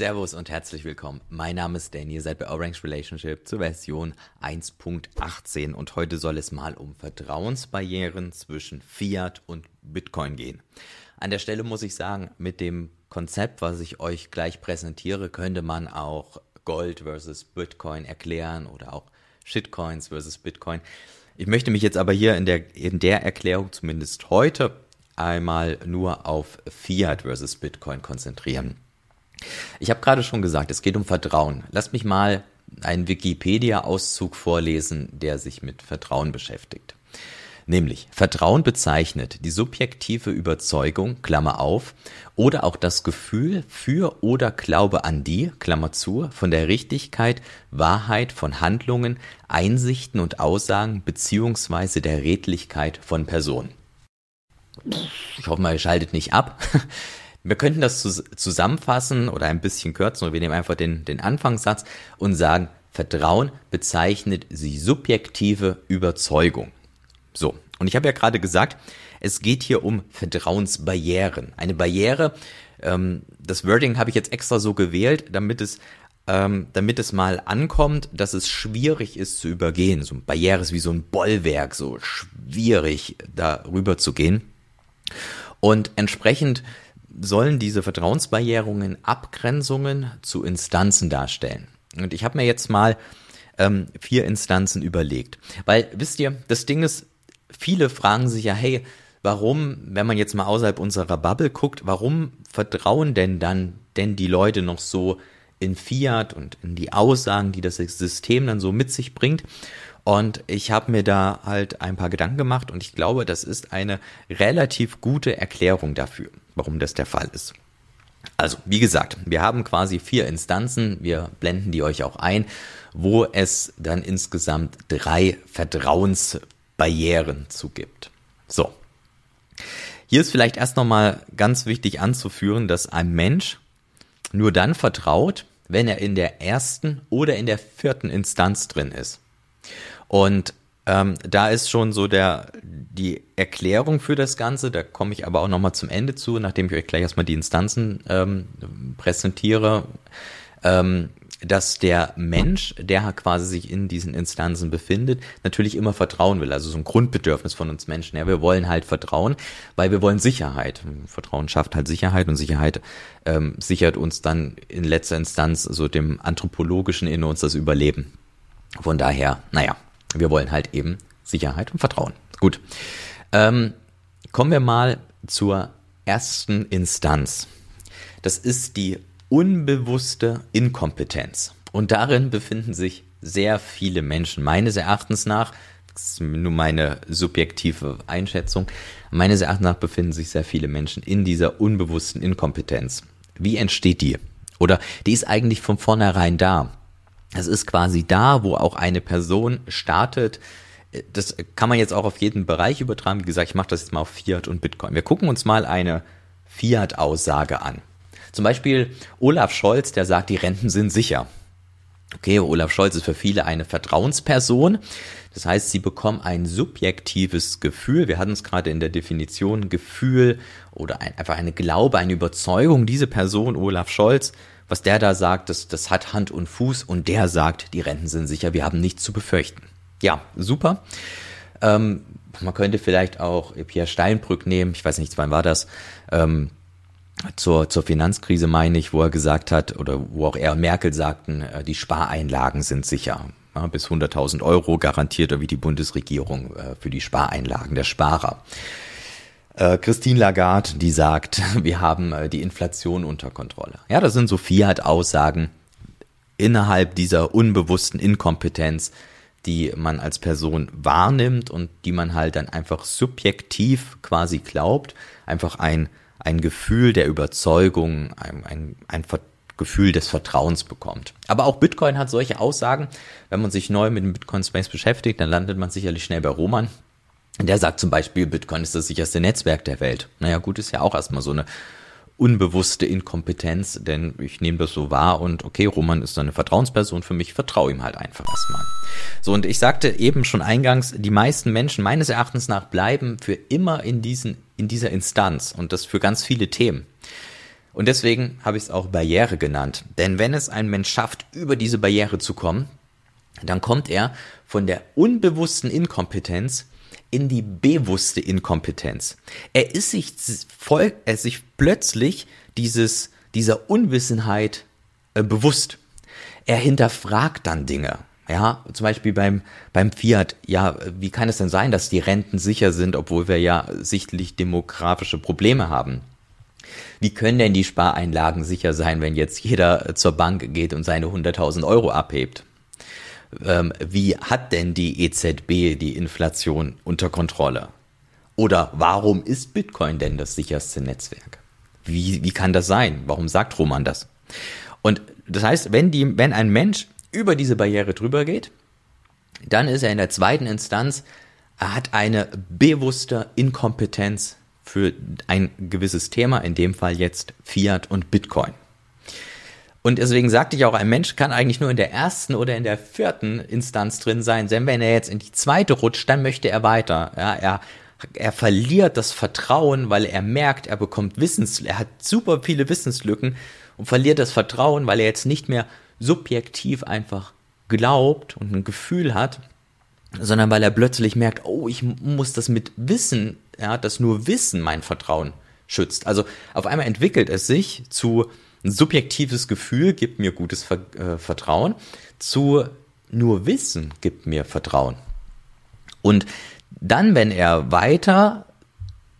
Servus und herzlich willkommen. Mein Name ist Danny, ihr seid bei Orange Relationship zur Version 1.18 und heute soll es mal um Vertrauensbarrieren zwischen Fiat und Bitcoin gehen. An der Stelle muss ich sagen, mit dem Konzept, was ich euch gleich präsentiere, könnte man auch Gold versus Bitcoin erklären oder auch Shitcoins versus Bitcoin. Ich möchte mich jetzt aber hier in der, in der Erklärung zumindest heute einmal nur auf Fiat versus Bitcoin konzentrieren. Ich habe gerade schon gesagt, es geht um Vertrauen. Lasst mich mal einen Wikipedia-Auszug vorlesen, der sich mit Vertrauen beschäftigt. Nämlich, Vertrauen bezeichnet die subjektive Überzeugung, Klammer auf, oder auch das Gefühl für oder Glaube an die, Klammer zu, von der Richtigkeit, Wahrheit von Handlungen, Einsichten und Aussagen beziehungsweise der Redlichkeit von Personen. Ich hoffe mal, ihr schaltet nicht ab. Wir könnten das zusammenfassen oder ein bisschen kürzen, oder wir nehmen einfach den, den Anfangssatz und sagen, Vertrauen bezeichnet die subjektive Überzeugung. So, und ich habe ja gerade gesagt, es geht hier um Vertrauensbarrieren. Eine Barriere, ähm, das Wording habe ich jetzt extra so gewählt, damit es, ähm, damit es mal ankommt, dass es schwierig ist zu übergehen. So eine Barriere ist wie so ein Bollwerk, so schwierig darüber zu gehen. Und entsprechend sollen diese Vertrauensbarrierungen Abgrenzungen zu Instanzen darstellen. Und ich habe mir jetzt mal ähm, vier Instanzen überlegt. Weil, wisst ihr, das Ding ist, viele fragen sich ja, hey, warum, wenn man jetzt mal außerhalb unserer Bubble guckt, warum vertrauen denn dann denn die Leute noch so in Fiat und in die Aussagen, die das System dann so mit sich bringt? Und ich habe mir da halt ein paar Gedanken gemacht und ich glaube, das ist eine relativ gute Erklärung dafür, warum das der Fall ist. Also, wie gesagt, wir haben quasi vier Instanzen, wir blenden die euch auch ein, wo es dann insgesamt drei Vertrauensbarrieren zugibt. So. Hier ist vielleicht erst nochmal ganz wichtig anzuführen, dass ein Mensch nur dann vertraut, wenn er in der ersten oder in der vierten Instanz drin ist. Und ähm, da ist schon so der, die Erklärung für das Ganze, da komme ich aber auch nochmal zum Ende zu, nachdem ich euch gleich erstmal die Instanzen ähm, präsentiere, ähm, dass der Mensch, der quasi sich in diesen Instanzen befindet, natürlich immer vertrauen will. Also so ein Grundbedürfnis von uns Menschen. Ja, wir wollen halt vertrauen, weil wir wollen Sicherheit. Vertrauen schafft halt Sicherheit und Sicherheit ähm, sichert uns dann in letzter Instanz so dem anthropologischen in uns das Überleben. Von daher, naja, wir wollen halt eben Sicherheit und Vertrauen. Gut. Ähm, kommen wir mal zur ersten Instanz. Das ist die unbewusste Inkompetenz. Und darin befinden sich sehr viele Menschen, meines Erachtens nach, das ist nur meine subjektive Einschätzung, meines Erachtens nach befinden sich sehr viele Menschen in dieser unbewussten Inkompetenz. Wie entsteht die? Oder die ist eigentlich von vornherein da. Es ist quasi da, wo auch eine Person startet. Das kann man jetzt auch auf jeden Bereich übertragen. Wie gesagt, ich mache das jetzt mal auf Fiat und Bitcoin. Wir gucken uns mal eine Fiat-Aussage an. Zum Beispiel Olaf Scholz, der sagt, die Renten sind sicher. Okay, Olaf Scholz ist für viele eine Vertrauensperson. Das heißt, sie bekommen ein subjektives Gefühl. Wir hatten es gerade in der Definition Gefühl oder ein, einfach eine Glaube, eine Überzeugung. Diese Person, Olaf Scholz, was der da sagt, das, das hat Hand und Fuß und der sagt, die Renten sind sicher, wir haben nichts zu befürchten. Ja, super. Ähm, man könnte vielleicht auch Pierre Steinbrück nehmen, ich weiß nicht, wann war das, ähm, zur, zur Finanzkrise meine ich, wo er gesagt hat, oder wo auch er und Merkel sagten, äh, die Spareinlagen sind sicher. Ja, bis 100.000 Euro garantiert wie die Bundesregierung äh, für die Spareinlagen der Sparer. Äh, Christine Lagarde, die sagt, wir haben äh, die Inflation unter Kontrolle. Ja, das sind so Fiat-Aussagen innerhalb dieser unbewussten Inkompetenz, die man als Person wahrnimmt und die man halt dann einfach subjektiv quasi glaubt, einfach ein, ein Gefühl der Überzeugung, ein, ein, ein Gefühl des Vertrauens bekommt. Aber auch Bitcoin hat solche Aussagen. Wenn man sich neu mit dem Bitcoin Space beschäftigt, dann landet man sicherlich schnell bei Roman. Der sagt zum Beispiel, Bitcoin ist das sicherste Netzwerk der Welt. Naja, gut, ist ja auch erstmal so eine unbewusste Inkompetenz, denn ich nehme das so wahr und okay, Roman ist eine Vertrauensperson für mich, vertraue ihm halt einfach erstmal. So, und ich sagte eben schon eingangs, die meisten Menschen meines Erachtens nach bleiben für immer in diesen, in dieser Instanz und das für ganz viele Themen. Und deswegen habe ich es auch Barriere genannt. Denn wenn es ein Mensch schafft, über diese Barriere zu kommen, dann kommt er von der unbewussten Inkompetenz in die bewusste Inkompetenz. Er ist sich voll, er ist sich plötzlich dieses, dieser Unwissenheit äh, bewusst. Er hinterfragt dann Dinge. Ja, zum Beispiel beim, beim Fiat, ja, wie kann es denn sein, dass die Renten sicher sind, obwohl wir ja sichtlich demografische Probleme haben? Wie können denn die Spareinlagen sicher sein, wenn jetzt jeder zur Bank geht und seine 100.000 Euro abhebt? Ähm, wie hat denn die EZB die Inflation unter Kontrolle? Oder warum ist Bitcoin denn das sicherste Netzwerk? Wie, wie kann das sein? Warum sagt Roman das? Und das heißt, wenn, die, wenn ein Mensch über diese Barriere drüber geht, dann ist er in der zweiten Instanz, er hat eine bewusste Inkompetenz für ein gewisses Thema, in dem Fall jetzt Fiat und Bitcoin. Und deswegen sagte ich auch, ein Mensch kann eigentlich nur in der ersten oder in der vierten Instanz drin sein, denn wenn er jetzt in die zweite rutscht, dann möchte er weiter. Ja, er, er verliert das Vertrauen, weil er merkt, er bekommt Wissens, er hat super viele Wissenslücken und verliert das Vertrauen, weil er jetzt nicht mehr subjektiv einfach glaubt und ein Gefühl hat, sondern weil er plötzlich merkt, oh, ich muss das mit Wissen, ja, das nur Wissen mein Vertrauen schützt. Also auf einmal entwickelt es sich zu ein subjektives Gefühl gibt mir gutes Ver äh, Vertrauen, zu nur Wissen gibt mir Vertrauen. Und dann, wenn er weiter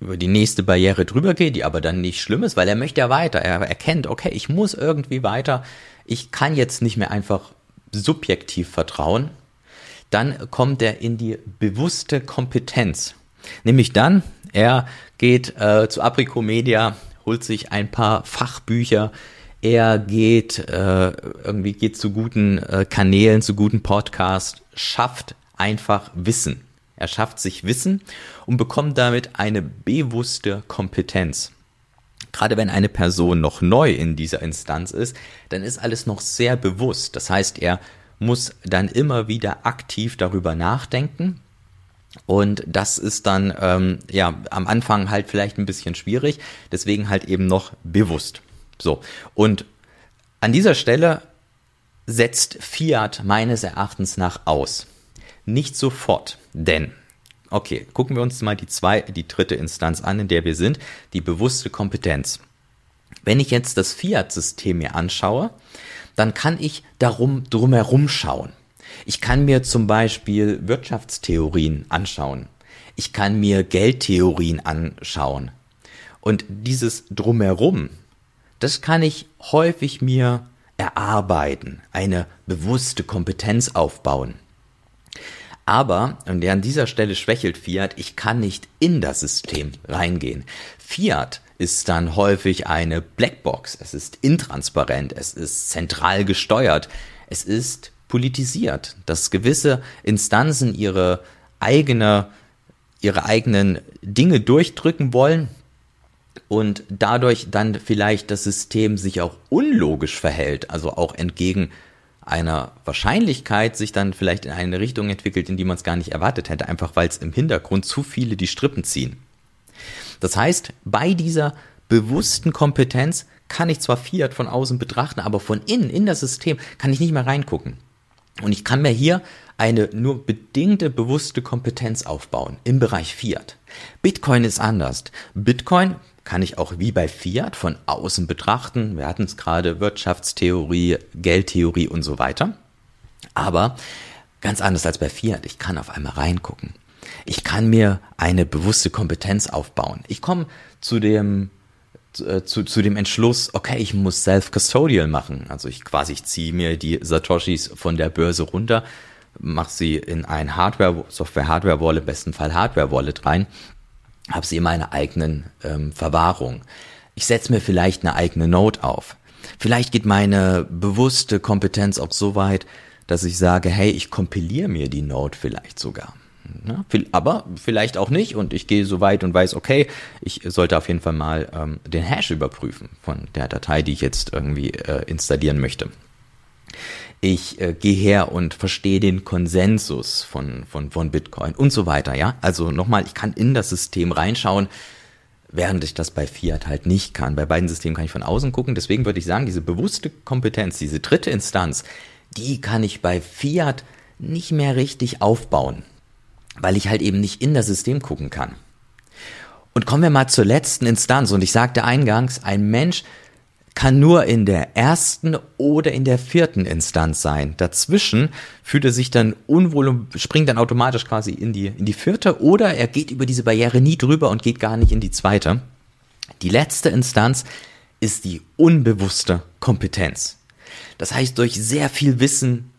über die nächste Barriere drüber geht, die aber dann nicht schlimm ist, weil er möchte ja weiter. Er erkennt, okay, ich muss irgendwie weiter. Ich kann jetzt nicht mehr einfach subjektiv vertrauen. Dann kommt er in die bewusste Kompetenz. Nämlich dann, er geht äh, zu Apricomedia, holt sich ein paar Fachbücher, er geht äh, irgendwie geht zu guten äh, Kanälen, zu guten Podcasts, schafft einfach Wissen. Er schafft sich Wissen und bekommt damit eine bewusste Kompetenz. Gerade wenn eine Person noch neu in dieser Instanz ist, dann ist alles noch sehr bewusst. Das heißt, er muss dann immer wieder aktiv darüber nachdenken. Und das ist dann ähm, ja am Anfang halt vielleicht ein bisschen schwierig, deswegen halt eben noch bewusst. So, und an dieser Stelle setzt Fiat meines Erachtens nach aus. Nicht sofort, denn, okay, gucken wir uns mal die, zwei, die dritte Instanz an, in der wir sind, die bewusste Kompetenz. Wenn ich jetzt das Fiat-System mir anschaue, dann kann ich darum drumherum schauen. Ich kann mir zum Beispiel Wirtschaftstheorien anschauen. Ich kann mir Geldtheorien anschauen. Und dieses drumherum, das kann ich häufig mir erarbeiten, eine bewusste Kompetenz aufbauen. Aber, und an dieser Stelle schwächelt Fiat, ich kann nicht in das System reingehen. Fiat ist dann häufig eine Blackbox, es ist intransparent, es ist zentral gesteuert, es ist politisiert, dass gewisse Instanzen ihre eigene, ihre eigenen Dinge durchdrücken wollen und dadurch dann vielleicht das System sich auch unlogisch verhält, also auch entgegen einer Wahrscheinlichkeit sich dann vielleicht in eine Richtung entwickelt, in die man es gar nicht erwartet hätte, einfach weil es im Hintergrund zu viele die Strippen ziehen. Das heißt, bei dieser bewussten Kompetenz kann ich zwar Fiat von außen betrachten, aber von innen, in das System, kann ich nicht mehr reingucken. Und ich kann mir hier eine nur bedingte bewusste Kompetenz aufbauen im Bereich Fiat. Bitcoin ist anders. Bitcoin kann ich auch wie bei Fiat von außen betrachten. Wir hatten es gerade Wirtschaftstheorie, Geldtheorie und so weiter. Aber ganz anders als bei Fiat. Ich kann auf einmal reingucken. Ich kann mir eine bewusste Kompetenz aufbauen. Ich komme zu dem zu, zu dem Entschluss, okay, ich muss Self-Custodial machen. Also ich quasi, ich ziehe mir die Satoshis von der Börse runter, mache sie in ein Hardware, Software-Hardware-Wallet, im besten Fall Hardware-Wallet rein habe sie in meiner eigenen ähm, Verwahrung. Ich setze mir vielleicht eine eigene Note auf. Vielleicht geht meine bewusste Kompetenz auch so weit, dass ich sage, hey, ich kompiliere mir die Note vielleicht sogar. Ja, aber vielleicht auch nicht und ich gehe so weit und weiß, okay, ich sollte auf jeden Fall mal ähm, den Hash überprüfen von der Datei, die ich jetzt irgendwie äh, installieren möchte ich äh, gehe her und verstehe den Konsensus von, von, von Bitcoin und so weiter, ja. Also nochmal, ich kann in das System reinschauen, während ich das bei Fiat halt nicht kann. Bei beiden Systemen kann ich von außen gucken. Deswegen würde ich sagen, diese bewusste Kompetenz, diese dritte Instanz, die kann ich bei Fiat nicht mehr richtig aufbauen, weil ich halt eben nicht in das System gucken kann. Und kommen wir mal zur letzten Instanz. Und ich sagte eingangs, ein Mensch kann nur in der ersten oder in der vierten Instanz sein. Dazwischen fühlt er sich dann unwohl und springt dann automatisch quasi in die, in die vierte oder er geht über diese Barriere nie drüber und geht gar nicht in die zweite. Die letzte Instanz ist die unbewusste Kompetenz. Das heißt, durch sehr viel Wissen,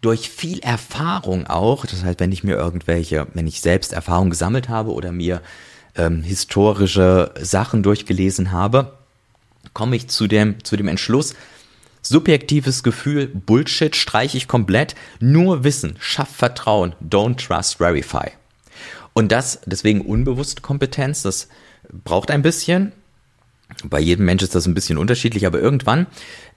durch viel Erfahrung auch, das heißt, wenn ich mir irgendwelche, wenn ich selbst Erfahrung gesammelt habe oder mir ähm, historische Sachen durchgelesen habe, komme ich zu dem, zu dem Entschluss, subjektives Gefühl, Bullshit streiche ich komplett, nur Wissen, schaff Vertrauen, don't trust, verify. Und das, deswegen unbewusste Kompetenz, das braucht ein bisschen. Bei jedem Mensch ist das ein bisschen unterschiedlich, aber irgendwann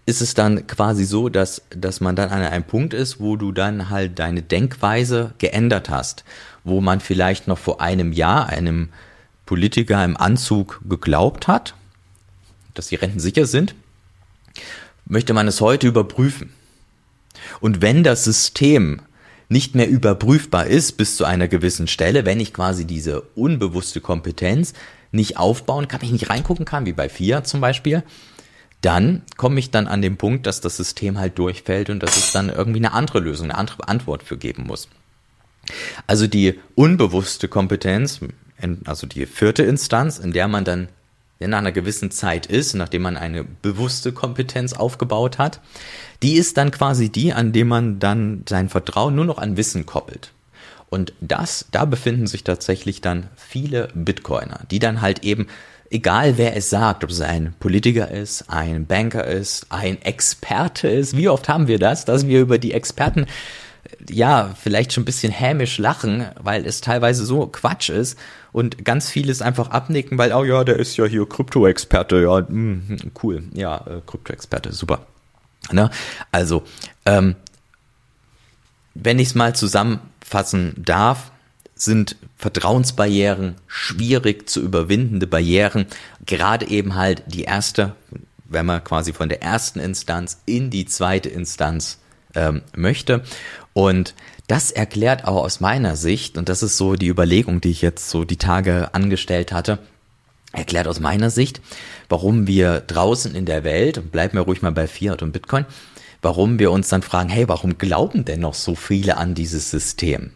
ist es dann quasi so, dass, dass man dann an einem Punkt ist, wo du dann halt deine Denkweise geändert hast, wo man vielleicht noch vor einem Jahr einem Politiker im Anzug geglaubt hat, dass die Renten sicher sind, möchte man es heute überprüfen. Und wenn das System nicht mehr überprüfbar ist bis zu einer gewissen Stelle, wenn ich quasi diese unbewusste Kompetenz nicht aufbauen kann, ich nicht reingucken kann, wie bei FIA zum Beispiel, dann komme ich dann an den Punkt, dass das System halt durchfällt und dass es dann irgendwie eine andere Lösung, eine andere Antwort für geben muss. Also die unbewusste Kompetenz, also die vierte Instanz, in der man dann nach einer gewissen Zeit ist, nachdem man eine bewusste Kompetenz aufgebaut hat, die ist dann quasi die, an dem man dann sein Vertrauen nur noch an Wissen koppelt. Und das, da befinden sich tatsächlich dann viele Bitcoiner, die dann halt eben, egal wer es sagt, ob es ein Politiker ist, ein Banker ist, ein Experte ist, wie oft haben wir das, dass wir über die Experten ja, vielleicht schon ein bisschen hämisch lachen, weil es teilweise so Quatsch ist und ganz vieles einfach abnicken, weil, oh ja, der ist ja hier Krypto-Experte, ja, mh, hm, cool, ja, äh, Krypto-Experte, super. Ne? Also, ähm, wenn ich es mal zusammenfassen darf, sind Vertrauensbarrieren schwierig zu überwindende Barrieren, gerade eben halt die erste, wenn man quasi von der ersten Instanz in die zweite Instanz ähm, möchte. Und das erklärt auch aus meiner Sicht, und das ist so die Überlegung, die ich jetzt so die Tage angestellt hatte, erklärt aus meiner Sicht, warum wir draußen in der Welt, und bleiben wir ruhig mal bei Fiat und Bitcoin, warum wir uns dann fragen, hey, warum glauben denn noch so viele an dieses System?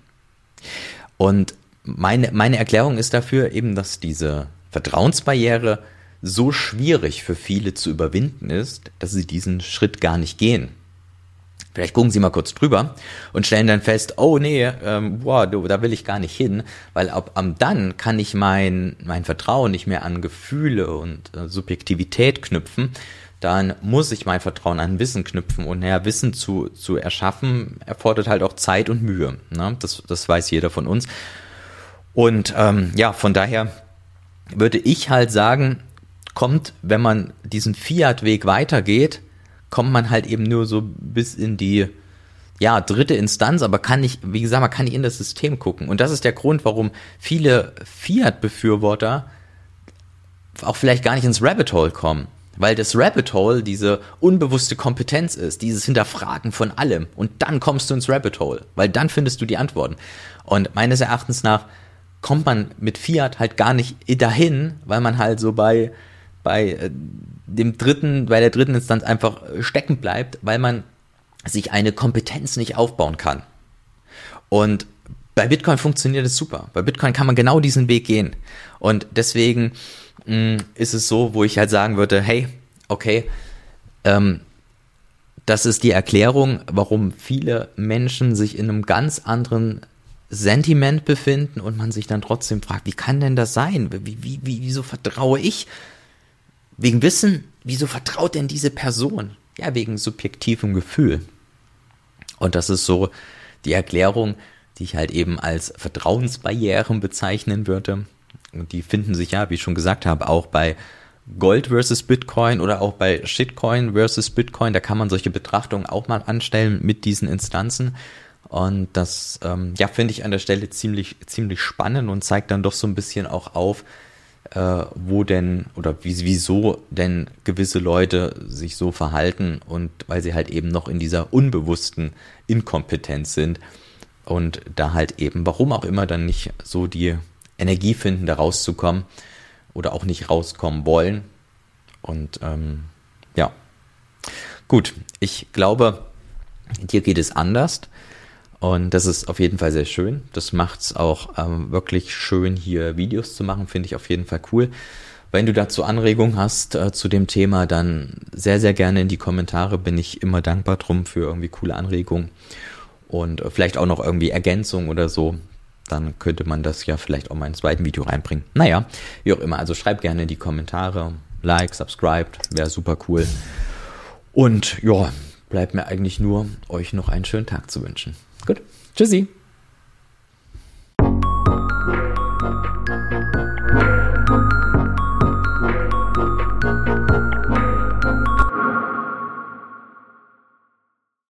Und meine, meine Erklärung ist dafür eben, dass diese Vertrauensbarriere so schwierig für viele zu überwinden ist, dass sie diesen Schritt gar nicht gehen. Vielleicht gucken Sie mal kurz drüber und stellen dann fest, oh nee, ähm, boah, da will ich gar nicht hin, weil ab, ab dann kann ich mein, mein Vertrauen nicht mehr an Gefühle und äh, Subjektivität knüpfen. Dann muss ich mein Vertrauen an Wissen knüpfen und naja, Wissen zu, zu erschaffen erfordert halt auch Zeit und Mühe. Ne? Das, das weiß jeder von uns. Und ähm, ja, von daher würde ich halt sagen, kommt, wenn man diesen Fiat-Weg weitergeht, kommt man halt eben nur so bis in die ja, dritte Instanz, aber kann nicht, wie gesagt, man kann nicht in das System gucken. Und das ist der Grund, warum viele Fiat-Befürworter auch vielleicht gar nicht ins Rabbit Hole kommen. Weil das Rabbit Hole diese unbewusste Kompetenz ist, dieses Hinterfragen von allem. Und dann kommst du ins Rabbit Hole, weil dann findest du die Antworten. Und meines Erachtens nach kommt man mit Fiat halt gar nicht dahin, weil man halt so bei, bei äh, dem dritten, bei der dritten Instanz einfach stecken bleibt, weil man sich eine Kompetenz nicht aufbauen kann. Und bei Bitcoin funktioniert es super. Bei Bitcoin kann man genau diesen Weg gehen. Und deswegen mh, mm, ist es so, wo ich halt sagen würde, hey, okay, ähm, das ist die Erklärung, warum viele Menschen sich in einem ganz anderen Sentiment befinden und man sich dann trotzdem fragt, wie kann denn das sein? Wie, wie, wie, wieso vertraue ich Wegen Wissen, wieso vertraut denn diese Person? Ja, wegen subjektivem Gefühl. Und das ist so die Erklärung, die ich halt eben als Vertrauensbarrieren bezeichnen würde. Und die finden sich ja, wie ich schon gesagt habe, auch bei Gold versus Bitcoin oder auch bei Shitcoin versus Bitcoin. Da kann man solche Betrachtungen auch mal anstellen mit diesen Instanzen. Und das, ähm, ja, finde ich an der Stelle ziemlich, ziemlich spannend und zeigt dann doch so ein bisschen auch auf, äh, wo denn oder wieso denn gewisse Leute sich so verhalten und weil sie halt eben noch in dieser unbewussten Inkompetenz sind und da halt eben, warum auch immer, dann nicht so die Energie finden, da rauszukommen oder auch nicht rauskommen wollen. Und ähm, ja, gut, ich glaube, dir geht es anders. Und das ist auf jeden Fall sehr schön. Das macht es auch ähm, wirklich schön, hier Videos zu machen, finde ich auf jeden Fall cool. Wenn du dazu Anregungen hast äh, zu dem Thema, dann sehr, sehr gerne in die Kommentare. Bin ich immer dankbar drum für irgendwie coole Anregungen und äh, vielleicht auch noch irgendwie Ergänzungen oder so. Dann könnte man das ja vielleicht auch mal ins zweiten Video reinbringen. Naja, wie auch immer. Also schreib gerne in die Kommentare. Like, subscribe, wäre super cool. Und ja, bleibt mir eigentlich nur, euch noch einen schönen Tag zu wünschen. Gut, tschüssi.